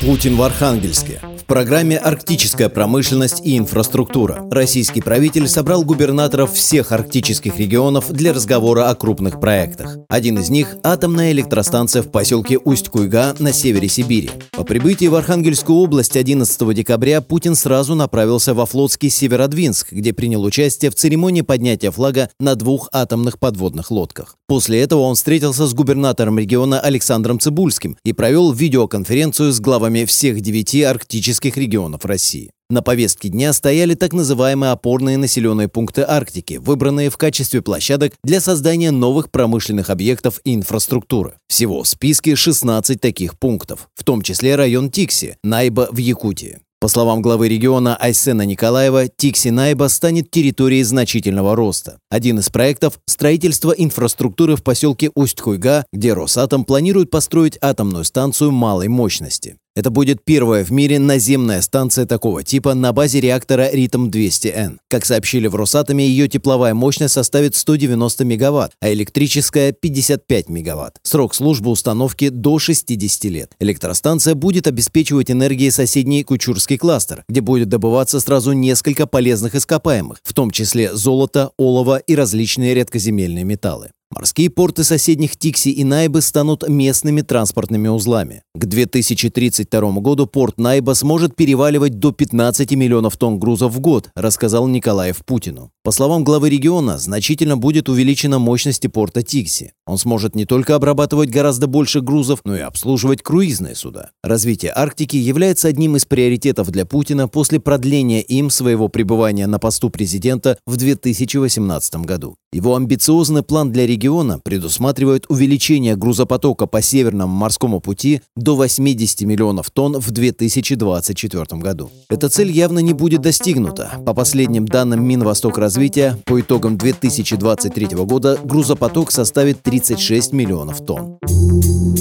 Путин в Архангельске. В программе «Арктическая промышленность и инфраструктура» российский правитель собрал губернаторов всех арктических регионов для разговора о крупных проектах. Один из них – атомная электростанция в поселке Усть-Куйга на севере Сибири. По прибытии в Архангельскую область 11 декабря Путин сразу направился во флотский Северодвинск, где принял участие в церемонии поднятия флага на двух атомных подводных лодках. После этого он встретился с губернатором региона Александром Цибульским и провел видеоконференцию с главами всех девяти арктических регионов России. На повестке дня стояли так называемые опорные населенные пункты Арктики, выбранные в качестве площадок для создания новых промышленных объектов и инфраструктуры. Всего в списке 16 таких пунктов, в том числе район Тикси, Найба в Якутии. По словам главы региона Айсена Николаева, Тикси-Найба станет территорией значительного роста. Один из проектов – строительство инфраструктуры в поселке Усть-Хуйга, где Росатом планирует построить атомную станцию малой мощности. Это будет первая в мире наземная станция такого типа на базе реактора Ритм-200Н. Как сообщили в Росатоме, ее тепловая мощность составит 190 мегаватт, а электрическая – 55 мегаватт. Срок службы установки до 60 лет. Электростанция будет обеспечивать энергией соседний Кучурский кластер, где будет добываться сразу несколько полезных ископаемых, в том числе золото, олово и различные редкоземельные металлы. Морские порты соседних Тикси и Найбы станут местными транспортными узлами. К 2032 году порт Найба сможет переваливать до 15 миллионов тонн грузов в год, рассказал Николаев Путину. По словам главы региона, значительно будет увеличена мощность порта Тикси. Он сможет не только обрабатывать гораздо больше грузов, но и обслуживать круизные суда. Развитие Арктики является одним из приоритетов для Путина после продления им своего пребывания на посту президента в 2018 году. Его амбициозный план для региона предусматривает увеличение грузопотока по Северному морскому пути до 80 миллионов тонн в 2024 году. Эта цель явно не будет достигнута. По последним данным Минвосток развития, по итогам 2023 года грузопоток составит 36 миллионов тонн.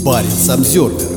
Парень Обзервер